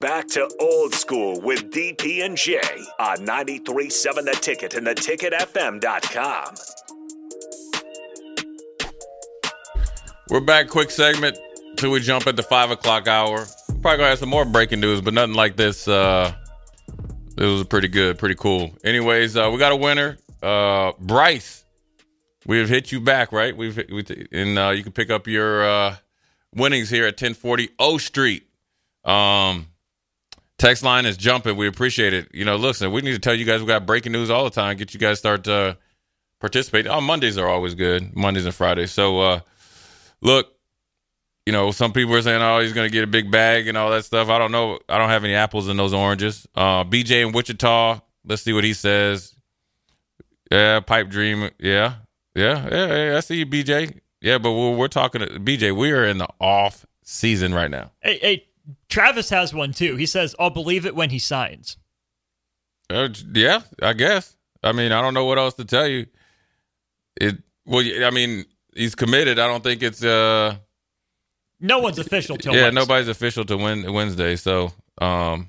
Back to old school with DP and J on 93.7 The Ticket and theticketfm.com. We're back. Quick segment till we jump at the five o'clock hour. Probably gonna have some more breaking news, but nothing like this. Uh, it was pretty good, pretty cool. Anyways, uh, we got a winner, uh, Bryce. We have hit you back, right? We've we, and uh, you can pick up your uh, winnings here at 1040 O Street. Um, text line is jumping. We appreciate it. You know, listen, we need to tell you guys we got breaking news all the time. Get you guys start uh, participating. Oh, Mondays are always good. Mondays and Fridays. So, uh, look, you know, some people are saying, "Oh, he's going to get a big bag and all that stuff." I don't know. I don't have any apples in those oranges. Uh, BJ in Wichita. Let's see what he says. Yeah, pipe dream. Yeah, yeah, yeah. yeah I see you, BJ. Yeah, but we're, we're talking to BJ. We are in the off season right now. Hey, hey, Travis has one too. He says, "I'll believe it when he signs." Uh, yeah, I guess. I mean, I don't know what else to tell you. It. Well, I mean, he's committed. I don't think it's. uh no one's official till yeah, Wednesday. nobody's official to Wednesday. So, um,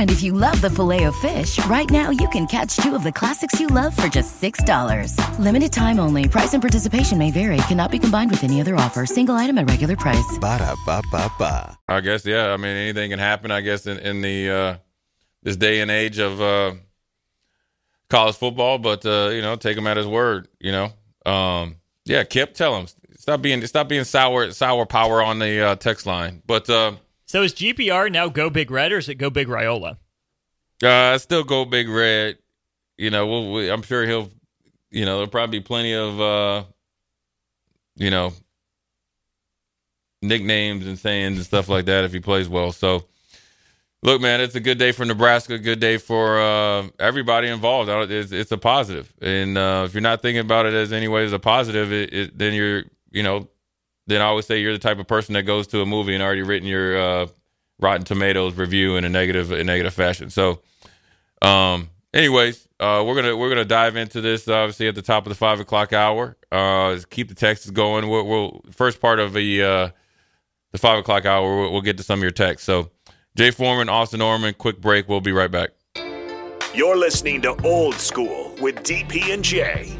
And if you love the Filet-O-Fish, right now you can catch two of the classics you love for just $6. Limited time only. Price and participation may vary. Cannot be combined with any other offer. Single item at regular price. Ba da ba ba ba. I guess yeah. I mean, anything can happen. I guess in, in the uh, this day and age of uh, college football, but uh, you know, take him at his word. You know, um, yeah. Kip, tell him stop being stop being sour sour power on the uh, text line. But uh, so is GPR now go big red or is it go big Raiola? Uh, still go big red. You know, we'll, we, I'm sure he'll. You know, there'll probably be plenty of. uh You know, nicknames and sayings and stuff like that if he plays well. So, look, man, it's a good day for Nebraska. Good day for uh, everybody involved. It's, it's a positive. and uh, if you're not thinking about it as any way as a positive, it, it, then you're, you know, then I always say you're the type of person that goes to a movie and already written your uh, Rotten Tomatoes review in a negative in negative fashion. So, um, anyways, uh, we're gonna we're gonna dive into this obviously at the top of the five o'clock hour. Uh, keep the texts going. We'll, we'll first part of the uh, the five o'clock hour. We'll, we'll get to some of your texts. So, Jay Foreman, Austin Norman, quick break. We'll be right back. You're listening to Old School with DP and J.